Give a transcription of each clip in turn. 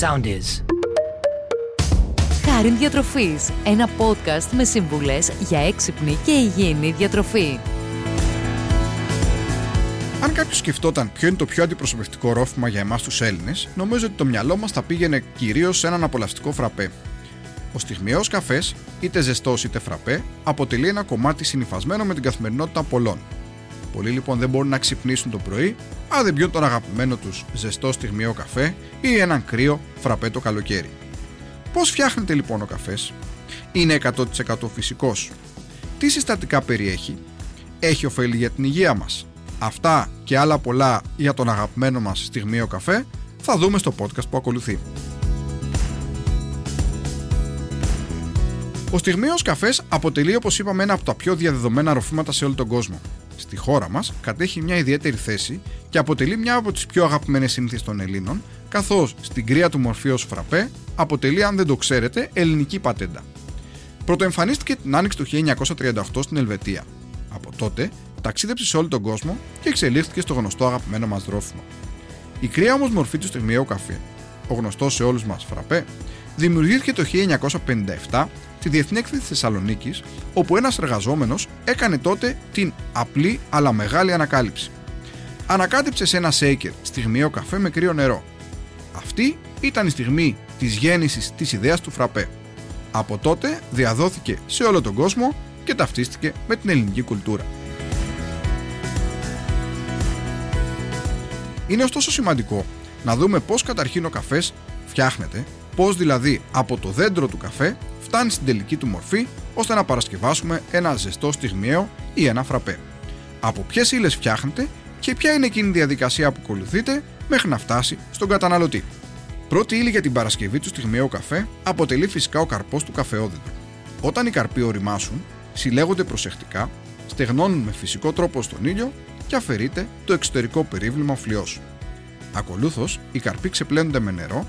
Sound is. Χάριν Διατροφής, ένα podcast με σύμβουλες για έξυπνη και υγιεινή διατροφή. Αν κάποιος σκεφτόταν ποιο είναι το πιο αντιπροσωπευτικό ρόφημα για εμάς τους Έλληνες, νομίζω ότι το μυαλό μας θα πήγαινε κυρίως σε έναν απολαυστικό φραπέ. Ο στιγμιαίος καφές, είτε ζεστός είτε φραπέ, αποτελεί ένα κομμάτι συνυφασμένο με την καθημερινότητα πολλών. Πολλοί λοιπόν δεν μπορούν να ξυπνήσουν το πρωί αν δεν πιούν τον αγαπημένο τους ζεστό στιγμιαίο καφέ ή έναν κρύο φραπέ το καλοκαίρι. Πώς φτιάχνεται λοιπόν ο καφές, Είναι 100% φυσικός. Τι συστατικά περιέχει, Έχει ωφέλη για την υγεία μας. Αυτά και άλλα πολλά για τον αγαπημένο μας στιγμίο καφέ θα δούμε στο podcast που ακολουθεί. Ο στιγμίος καφές αποτελεί όπως είπαμε ένα από τα πιο διαδεδομένα ροφήματα σε όλο τον κόσμο. Στη χώρα μας κατέχει μια ιδιαίτερη θέση και αποτελεί μια από τις πιο αγαπημένες συνήθειες των Ελλήνων, καθώς στην κρύα του μορφή ως φραπέ αποτελεί αν δεν το ξέρετε ελληνική πατέντα. Πρωτοεμφανίστηκε την άνοιξη του 1938 στην Ελβετία. Από τότε ταξίδεψε σε όλο τον κόσμο και εξελίχθηκε στο γνωστό αγαπημένο μας ρόφημα. Η κρύα όμως μορφή του στιγμιαίου καφέ, ο γνωστός σε όλους μας φραπέ, δημιουργήθηκε το 1957 στη Διεθνή Έκθεση Θεσσαλονίκης, όπου ένας εργαζόμενος έκανε τότε την απλή αλλά μεγάλη ανακάλυψη. Ανακάτεψε σε ένα σέικερ στιγμιαίο καφέ με κρύο νερό. Αυτή ήταν η στιγμή της γέννησης της ιδέας του φραπέ. Από τότε διαδόθηκε σε όλο τον κόσμο και ταυτίστηκε με την ελληνική κουλτούρα. Είναι ωστόσο σημαντικό να δούμε πώς καταρχήν ο καφές φτιάχνεται, πώς δηλαδή από το δέντρο του καφέ φτάνει στην τελική του μορφή ώστε να παρασκευάσουμε ένα ζεστό στιγμιαίο ή ένα φραπέ. Από ποιες ύλες φτιάχνεται και ποια είναι εκείνη η διαδικασία που ακολουθείται μέχρι να φτάσει στον καταναλωτή. Πρώτη ύλη για την παρασκευή του στιγμιαίου καφέ αποτελεί φυσικά ο καρπός του καφεόδεντρου. Όταν οι καρποί οριμάσουν, συλλέγονται προσεκτικά, στεγνώνουν με φυσικό τρόπο στον ήλιο και αφαιρείται το εξωτερικό περίβλημα φλοιό. Ακολούθως, οι καρποί ξεπλένονται με νερό,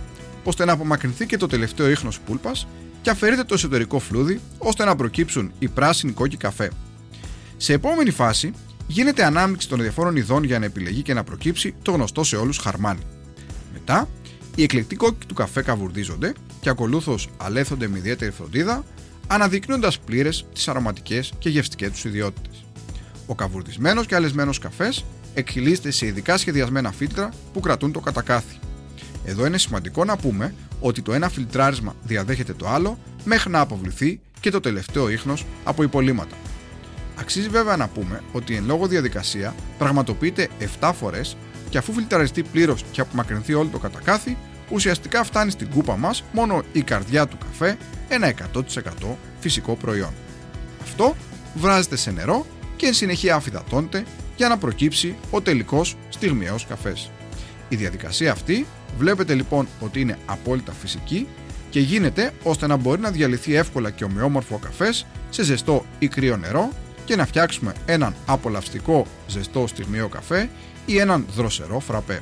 ώστε να απομακρυνθεί και το τελευταίο ίχνος πούλπας και αφαιρείται το εσωτερικό φλούδι, ώστε να προκύψουν οι πράσινοι κόκκι καφέ. Σε επόμενη φάση, γίνεται ανάμειξη των διαφόρων ειδών για να επιλεγεί και να προκύψει το γνωστό σε όλους χαρμάνι. Μετά, οι εκλεκτοί κόκκι του καφέ καβουρδίζονται και ακολούθως αλέθονται με ιδιαίτερη φροντίδα, αναδεικνύοντας πλήρες τις αρωματικές και γευστικές τους ιδιότητες. Ο καβουρδισμένος και αλεσμένος καφές εκχυλίζεται σε ειδικά σχεδιασμένα φίλτρα που κρατούν το κατακάθι. Εδώ είναι σημαντικό να πούμε ότι το ένα φιλτράρισμα διαδέχεται το άλλο μέχρι να αποβληθεί και το τελευταίο ίχνος από υπολείμματα. Αξίζει βέβαια να πούμε ότι η εν λόγω διαδικασία πραγματοποιείται 7 φορές και αφού φιλτραριστεί πλήρως και απομακρυνθεί όλο το κατακάθι, ουσιαστικά φτάνει στην κούπα μας μόνο η καρδιά του καφέ, ένα 100% φυσικό προϊόν. Αυτό βράζεται σε νερό και εν συνεχεία αφιδατώνεται για να προκύψει ο τελικός στιγμιαίος καφές. Η διαδικασία αυτή βλέπετε λοιπόν ότι είναι απόλυτα φυσική και γίνεται ώστε να μπορεί να διαλυθεί εύκολα και ομοιόμορφο καφές σε ζεστό ή κρύο νερό και να φτιάξουμε έναν απολαυστικό ζεστό στιγμιαίο καφέ ή έναν δροσερό φραπέ.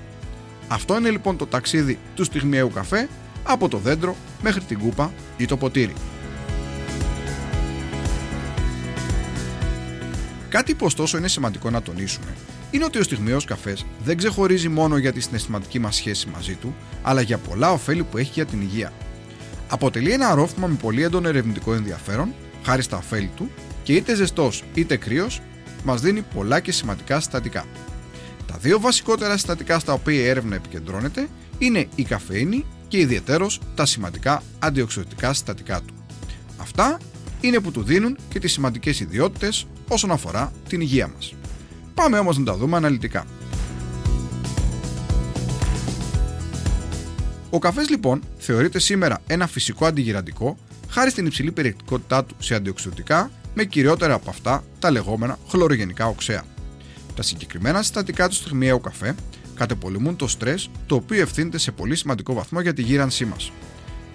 Αυτό είναι λοιπόν το ταξίδι του στιγμιαίου καφέ από το δέντρο μέχρι την κούπα ή το ποτήρι. Κάτι που ωστόσο είναι σημαντικό να τονίσουμε είναι ότι ο στιγμιαίος καφές δεν ξεχωρίζει μόνο για τη συναισθηματική μας σχέση μαζί του, αλλά για πολλά ωφέλη που έχει για την υγεία. Αποτελεί ένα αρρώστημα με πολύ έντονο ερευνητικό ενδιαφέρον, χάρη στα ωφέλη του, και είτε ζεστός είτε κρύος, μας δίνει πολλά και σημαντικά συστατικά. Τα δύο βασικότερα συστατικά στα οποία η έρευνα επικεντρώνεται είναι η καφέινη και ιδιαίτερω τα σημαντικά αντιοξυδοτικά συστατικά του. Αυτά είναι που του δίνουν και τις σημαντικές ιδιότητες όσον αφορά την υγεία μας. Πάμε όμως να τα δούμε αναλυτικά. Ο καφές λοιπόν θεωρείται σήμερα ένα φυσικό αντιγυραντικό χάρη στην υψηλή περιεκτικότητά του σε αντιοξυδοτικά με κυριότερα από αυτά τα λεγόμενα χλωρογενικά οξέα. Τα συγκεκριμένα συστατικά του στιγμιαίου καφέ κατεπολεμούν το στρες το οποίο ευθύνεται σε πολύ σημαντικό βαθμό για τη γύρανσή μας.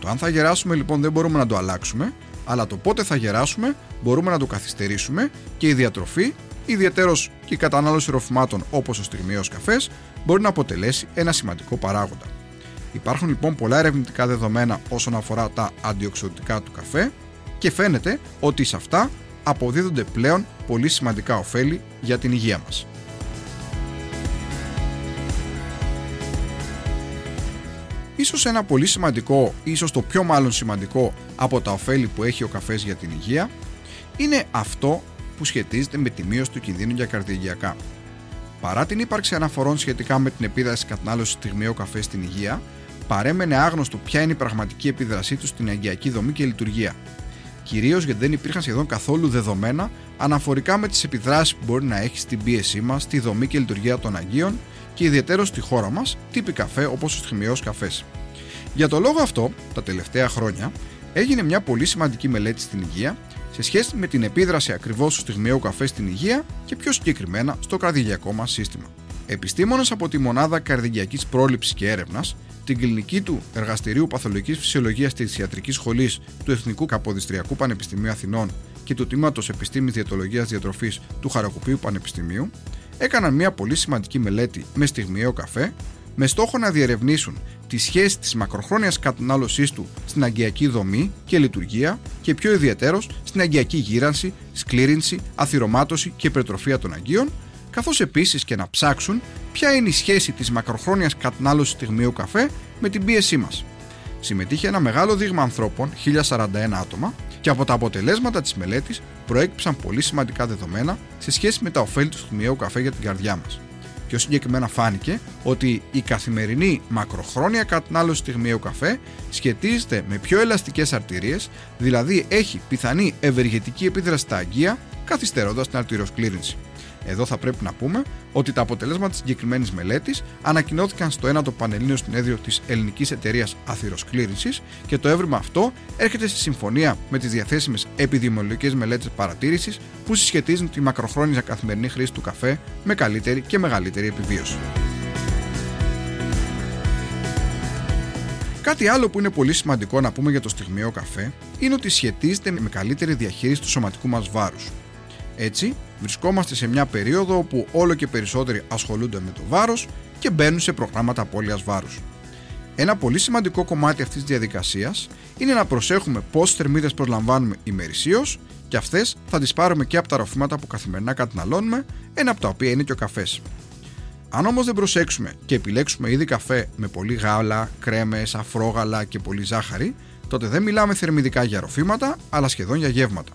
Το αν θα γεράσουμε λοιπόν δεν μπορούμε να το αλλάξουμε, αλλά το πότε θα γεράσουμε μπορούμε να το καθυστερήσουμε και η διατροφή, ιδιαίτερω και η κατανάλωση ροφημάτων όπως ο στιγμιαίο καφές, μπορεί να αποτελέσει ένα σημαντικό παράγοντα. Υπάρχουν λοιπόν πολλά ερευνητικά δεδομένα όσον αφορά τα αντιοξυδοτικά του καφέ και φαίνεται ότι σε αυτά αποδίδονται πλέον πολύ σημαντικά ωφέλη για την υγεία μας. Ίσως ένα πολύ σημαντικό, ίσως το πιο μάλλον σημαντικό από τα ωφέλη που έχει ο καφές για την υγεία, είναι αυτό που σχετίζεται με τη μείωση του κινδύνου για καρδιαγιακά. Παρά την ύπαρξη αναφορών σχετικά με την επίδραση κατανάλωση στιγμιαίου καφέ στην υγεία, παρέμενε άγνωστο ποια είναι η πραγματική επίδρασή τους στην αγκιακή δομή και λειτουργία. Κυρίως γιατί δεν υπήρχαν σχεδόν καθόλου δεδομένα αναφορικά με τις επιδράσεις που μπορεί να έχει στην πίεσή μας, στη δομή και λειτουργία των αγκίων και ιδιαίτερο στη χώρα μας, τύπη καφέ όπως ο στιγμιαίος καφές. Για το λόγο αυτό, τα τελευταία χρόνια έγινε μια πολύ σημαντική μελέτη στην υγεία σε σχέση με την επίδραση ακριβώς του στιγμιαίου καφέ στην υγεία και πιο συγκεκριμένα στο καρδιακό μας σύστημα. Επιστήμονες από τη Μονάδα Καρδιακή Πρόληψης και Έρευνας, την κλινική του Εργαστηρίου Παθολογικής Φυσιολογίας της Ιατρικής Σχολής του Εθνικού Καποδιστριακού Πανεπιστημίου Αθηνών και του Τμήματος Επιστήμης Διατολογία Διατροφής του Χαρακοπίου Πανεπιστημίου, έκαναν μια πολύ σημαντική μελέτη με στιγμιαίο καφέ με στόχο να διερευνήσουν τη σχέση της μακροχρόνιας κατανάλωσής του στην αγκιακή δομή και λειτουργία και πιο ιδιαίτερος στην αγκιακή γύρανση, σκλήρινση, αθυρωμάτωση και υπερτροφία των αγκίων, καθώς επίσης και να ψάξουν ποια είναι η σχέση της μακροχρόνιας κατανάλωσης στιγμίου καφέ με την πίεσή μας. Συμμετείχε ένα μεγάλο δείγμα ανθρώπων, 1041 άτομα, και από τα αποτελέσματα της μελέτης προέκυψαν πολύ σημαντικά δεδομένα σε σχέση με τα ωφέλη του στιγμιαίου καφέ για την καρδιά μας. Πιο συγκεκριμένα φάνηκε ότι η καθημερινή μακροχρόνια κατανάλωση στιγμιαίου καφέ σχετίζεται με πιο ελαστικές αρτηρίες, δηλαδή έχει πιθανή ευεργετική επίδραση στα αγκία, καθυστερώντας την αρτηριοσκλήρινση. Εδώ θα πρέπει να πούμε ότι τα αποτελέσματα της συγκεκριμένης μελέτης ανακοινώθηκαν στο ένατο πανελλήνιο συνέδριο της Ελληνικής Εταιρείας Αθυροσκλήρυνση και το έβριμα αυτό έρχεται σε συμφωνία με τις διαθέσιμες επιδημιολογικές μελέτες παρατήρησης που συσχετίζουν τη μακροχρόνια καθημερινή χρήση του καφέ με καλύτερη και μεγαλύτερη επιβίωση. Κάτι άλλο που είναι πολύ σημαντικό να πούμε για το στιγμιαίο καφέ είναι ότι σχετίζεται με καλύτερη διαχείριση του σωματικού μας βάρους. Έτσι, βρισκόμαστε σε μια περίοδο όπου όλο και περισσότεροι ασχολούνται με το βάρος και μπαίνουν σε προγράμματα απώλειας βάρους. Ένα πολύ σημαντικό κομμάτι αυτής της διαδικασίας είναι να προσέχουμε πόσες θερμίδες προσλαμβάνουμε ημερησίως και αυτές θα τις πάρουμε και από τα ροφήματα που καθημερινά καταναλώνουμε, ένα από τα οποία είναι και ο καφές. Αν όμως δεν προσέξουμε και επιλέξουμε ήδη καφέ με πολύ γάλα, κρέμες, αφρόγαλα και πολύ ζάχαρη, τότε δεν μιλάμε θερμιδικά για ροφήματα, αλλά σχεδόν για γεύματα.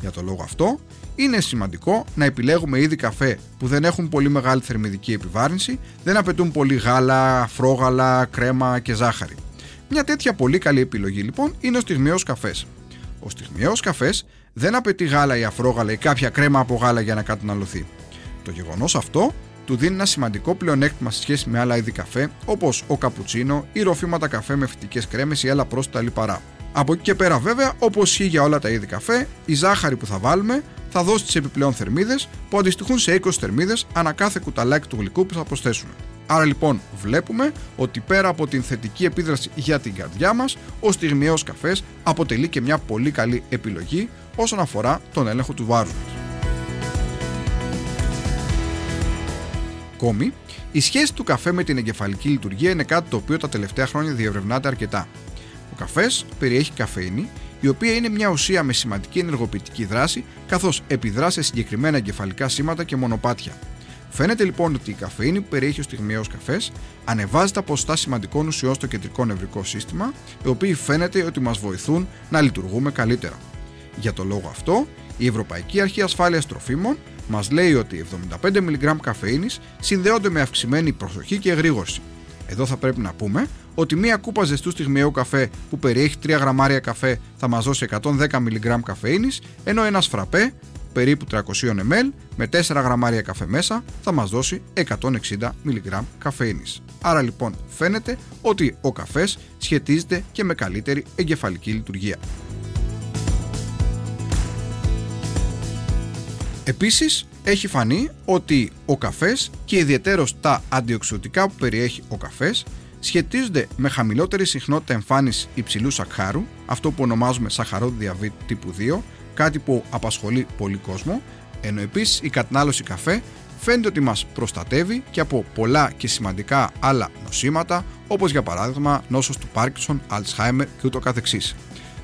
Για το λόγο αυτό, είναι σημαντικό να επιλέγουμε είδη καφέ που δεν έχουν πολύ μεγάλη θερμιδική επιβάρυνση, δεν απαιτούν πολύ γάλα, φρόγαλα, κρέμα και ζάχαρη. Μια τέτοια πολύ καλή επιλογή λοιπόν είναι ο στιγμιαίος καφές. Ο στιγμιαίος καφές δεν απαιτεί γάλα ή αφρόγαλα ή κάποια κρέμα από γάλα για να καταναλωθεί. Το γεγονός αυτό του δίνει ένα σημαντικό πλεονέκτημα σε σχέση με άλλα είδη καφέ, όπως ο καπουτσίνο ή ροφήματα καφέ με φυτικές κρέμες ή άλλα πρόσθετα λιπαρά. Από εκεί και πέρα, βέβαια, όπως ισχύει για όλα τα είδη καφέ, η ζάχαρη που θα βάλουμε θα δώσει τις επιπλέον θερμίδες που αντιστοιχούν σε 20 θερμίδες ανά κάθε κουταλάκι του γλυκού που θα προσθέσουμε. Άρα λοιπόν βλέπουμε ότι πέρα από την θετική επίδραση για την καρδιά μας, ο στιγμιαίος καφές αποτελεί και μια πολύ καλή επιλογή όσον αφορά τον έλεγχο του βάρους μας. Ακόμη, η σχέση του καφέ με την εγκεφαλική λειτουργία είναι κάτι το οποίο τα τελευταία χρόνια διευρευνάται αρκετά. Ο καφές περιέχει καφέινη η οποία είναι μια ουσία με σημαντική ενεργοποιητική δράση, καθώς επιδρά σε συγκεκριμένα εγκεφαλικά σήματα και μονοπάτια. Φαίνεται λοιπόν ότι η καφέινη που περιέχει ο στιγμιαίο καφές ανεβάζει τα ποσοστά σημαντικών ουσιών στο κεντρικό νευρικό σύστημα, οι οποίοι φαίνεται ότι μας βοηθούν να λειτουργούμε καλύτερα. Για το λόγο αυτό, η Ευρωπαϊκή Αρχή Ασφάλειας Τροφίμων μας λέει ότι 75 mg καφέινης συνδέονται με αυξημένη προσοχή και εγρήγορση. Εδώ θα πρέπει να πούμε ότι μία κούπα ζεστού στιγμιαίου καφέ που περιέχει 3 γραμμάρια καφέ θα μας δώσει 110 mg καφέινης, ενώ ένας φραπέ περίπου 300 ml με 4 γραμμάρια καφέ μέσα θα μας δώσει 160 mg καφέινης. Άρα λοιπόν φαίνεται ότι ο καφές σχετίζεται και με καλύτερη εγκεφαλική λειτουργία. Επίσης έχει φανεί ότι ο καφές και ιδιαίτερος τα αντιοξυδοτικά που περιέχει ο καφές σχετίζονται με χαμηλότερη συχνότητα εμφάνισης υψηλού σακχάρου, αυτό που ονομάζουμε σαχαρόδι διαβήτη τύπου 2, κάτι που απασχολεί πολύ κόσμο, ενώ επίσης η κατανάλωση καφέ φαίνεται ότι μας προστατεύει και από πολλά και σημαντικά άλλα νοσήματα, όπως για παράδειγμα νόσος του Πάρκινσον, Alzheimer και ούτω καθεξής.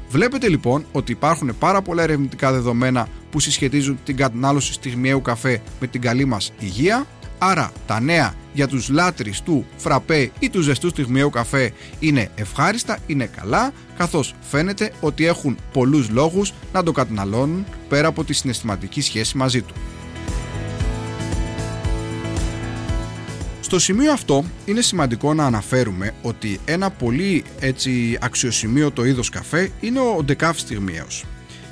Βλέπετε λοιπόν ότι υπάρχουν πάρα πολλά ερευνητικά δεδομένα που συσχετίζουν την κατανάλωση στιγμιαίου καφέ με την καλή μας υγεία, Άρα τα νέα για τους λάτρεις του φραπέ ή τους ζεστού στιγμιαίου καφέ είναι ευχάριστα, είναι καλά, καθώς φαίνεται ότι έχουν πολλούς λόγους να το καταναλώνουν πέρα από τη συναισθηματική σχέση μαζί του. Στο σημείο αυτό είναι σημαντικό να αναφέρουμε ότι ένα πολύ έτσι αξιοσημείωτο είδος καφέ είναι ο ντεκάφ στιγμιαίος.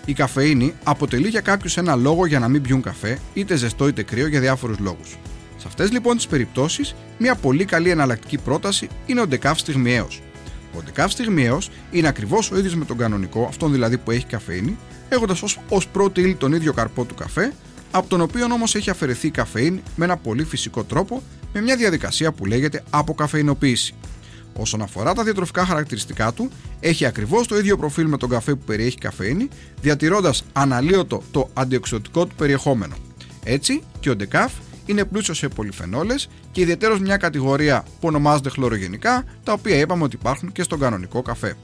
Η καφεΐνη αποτελεί για κάποιους ένα λόγο για να μην πιούν καφέ, είτε ζεστό είτε κρύο για διάφορους λόγους. Σε αυτές λοιπόν τις περιπτώσεις, μια πολύ καλή εναλλακτική πρόταση είναι ο ντεκάφ στιγμιαίος. Ο ντεκάφ στιγμιαίος είναι ακριβώς ο ίδιος με τον κανονικό, αυτόν δηλαδή που έχει καφεΐνη, έχοντας ως, ως πρώτη ύλη τον ίδιο καρπό του καφέ, από τον οποίο όμως έχει αφαιρεθεί η καφεΐνη με ένα πολύ φυσικό τρόπο με μια διαδικασία που λέγεται αποκαφεινοποίηση. Όσον αφορά τα διατροφικά χαρακτηριστικά του, έχει ακριβώς το ίδιο προφίλ με τον καφέ που περιέχει καφεΐνη, διατηρώντας αναλλοίωτο το αντιοξειδωτικό του περιεχόμενο. Έτσι και ο ντεκάφ είναι πλούσιος σε πολυφενόλες και ιδιαίτερα μια κατηγορία που ονομάζονται χλωρογενικά, τα οποία είπαμε ότι υπάρχουν και στον κανονικό καφέ.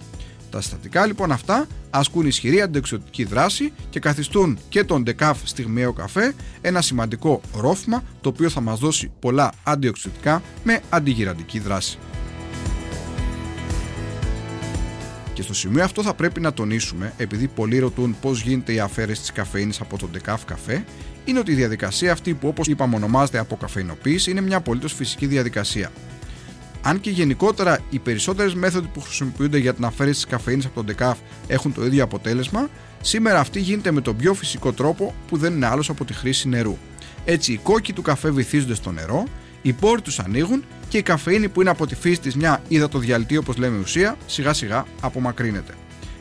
Τα συστατικά λοιπόν αυτά ασκούν ισχυρή αντιοξειδωτική δράση και καθιστούν και τον ντεκάφ στιγμιαίο καφέ ένα σημαντικό ρόφημα το οποίο θα μας δώσει πολλά αντιοξειδωτικά με αντιγηραντική δράση. Και στο σημείο αυτό θα πρέπει να τονίσουμε, επειδή πολλοί ρωτούν πώς γίνεται η αφαίρεση της καφεΐνης από τον ντεκάφ καφέ, είναι ότι η διαδικασία αυτή που όπως είπαμε ονομάζεται αποκαφεινοποίηση είναι μια απολύτως φυσική διαδικασία. Αν και γενικότερα οι περισσότερες μέθοδοι που χρησιμοποιούνται για την αφαίρεση της καφεΐνης από τον ντεκάφ έχουν το ίδιο αποτέλεσμα, σήμερα αυτή γίνεται με τον πιο φυσικό τρόπο που δεν είναι άλλος από τη χρήση νερού. Έτσι, οι κόκκοι του καφέ βυθίζονται στο νερό, οι πόροι τους ανοίγουν και η καφεΐνη που είναι από τη φύση της μια υδατοδιαλυτή όπως λέμε ουσία, σιγά σιγά απομακρύνεται.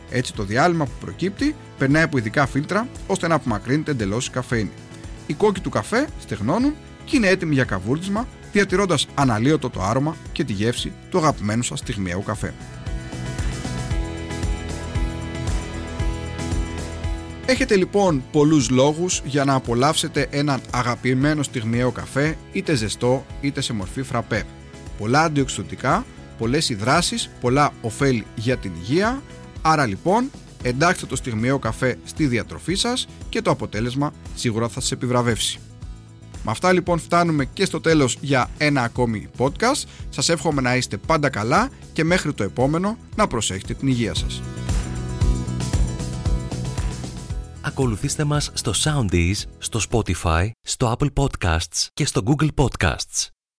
Έτσι, το διάλειμμα που προκύπτει περνάει από ειδικά φίλτρα ώστε να απομακρύνεται εντελώς η καφέινη. Οι κόκκι του καφέ στεγνώνουν και είναι έτοιμοι για καβούρδισμα διατηρώντας αναλύωτο το άρωμα και τη γεύση του αγαπημένου σας στιγμιαίου καφέ. Έχετε λοιπόν πολλούς λόγους για να απολαύσετε έναν αγαπημένο στιγμιαίο καφέ είτε ζεστό είτε σε μορφή φραπέ. Πολλά αντιοξυδοτικά, πολλές υδράσεις, πολλά ωφέλη για την υγεία, άρα λοιπόν εντάξτε το στιγμιαίο καφέ στη διατροφή σας και το αποτέλεσμα σίγουρα θα σας επιβραβεύσει. Με αυτά λοιπόν φτάνουμε και στο τέλος για ένα ακόμη podcast. Σας εύχομαι να είστε πάντα καλά και μέχρι το επόμενο να προσέχετε την υγεία σας. Ακολουθήστε μας στο Soundees, στο Spotify, στο Apple Podcasts και στο Google Podcasts.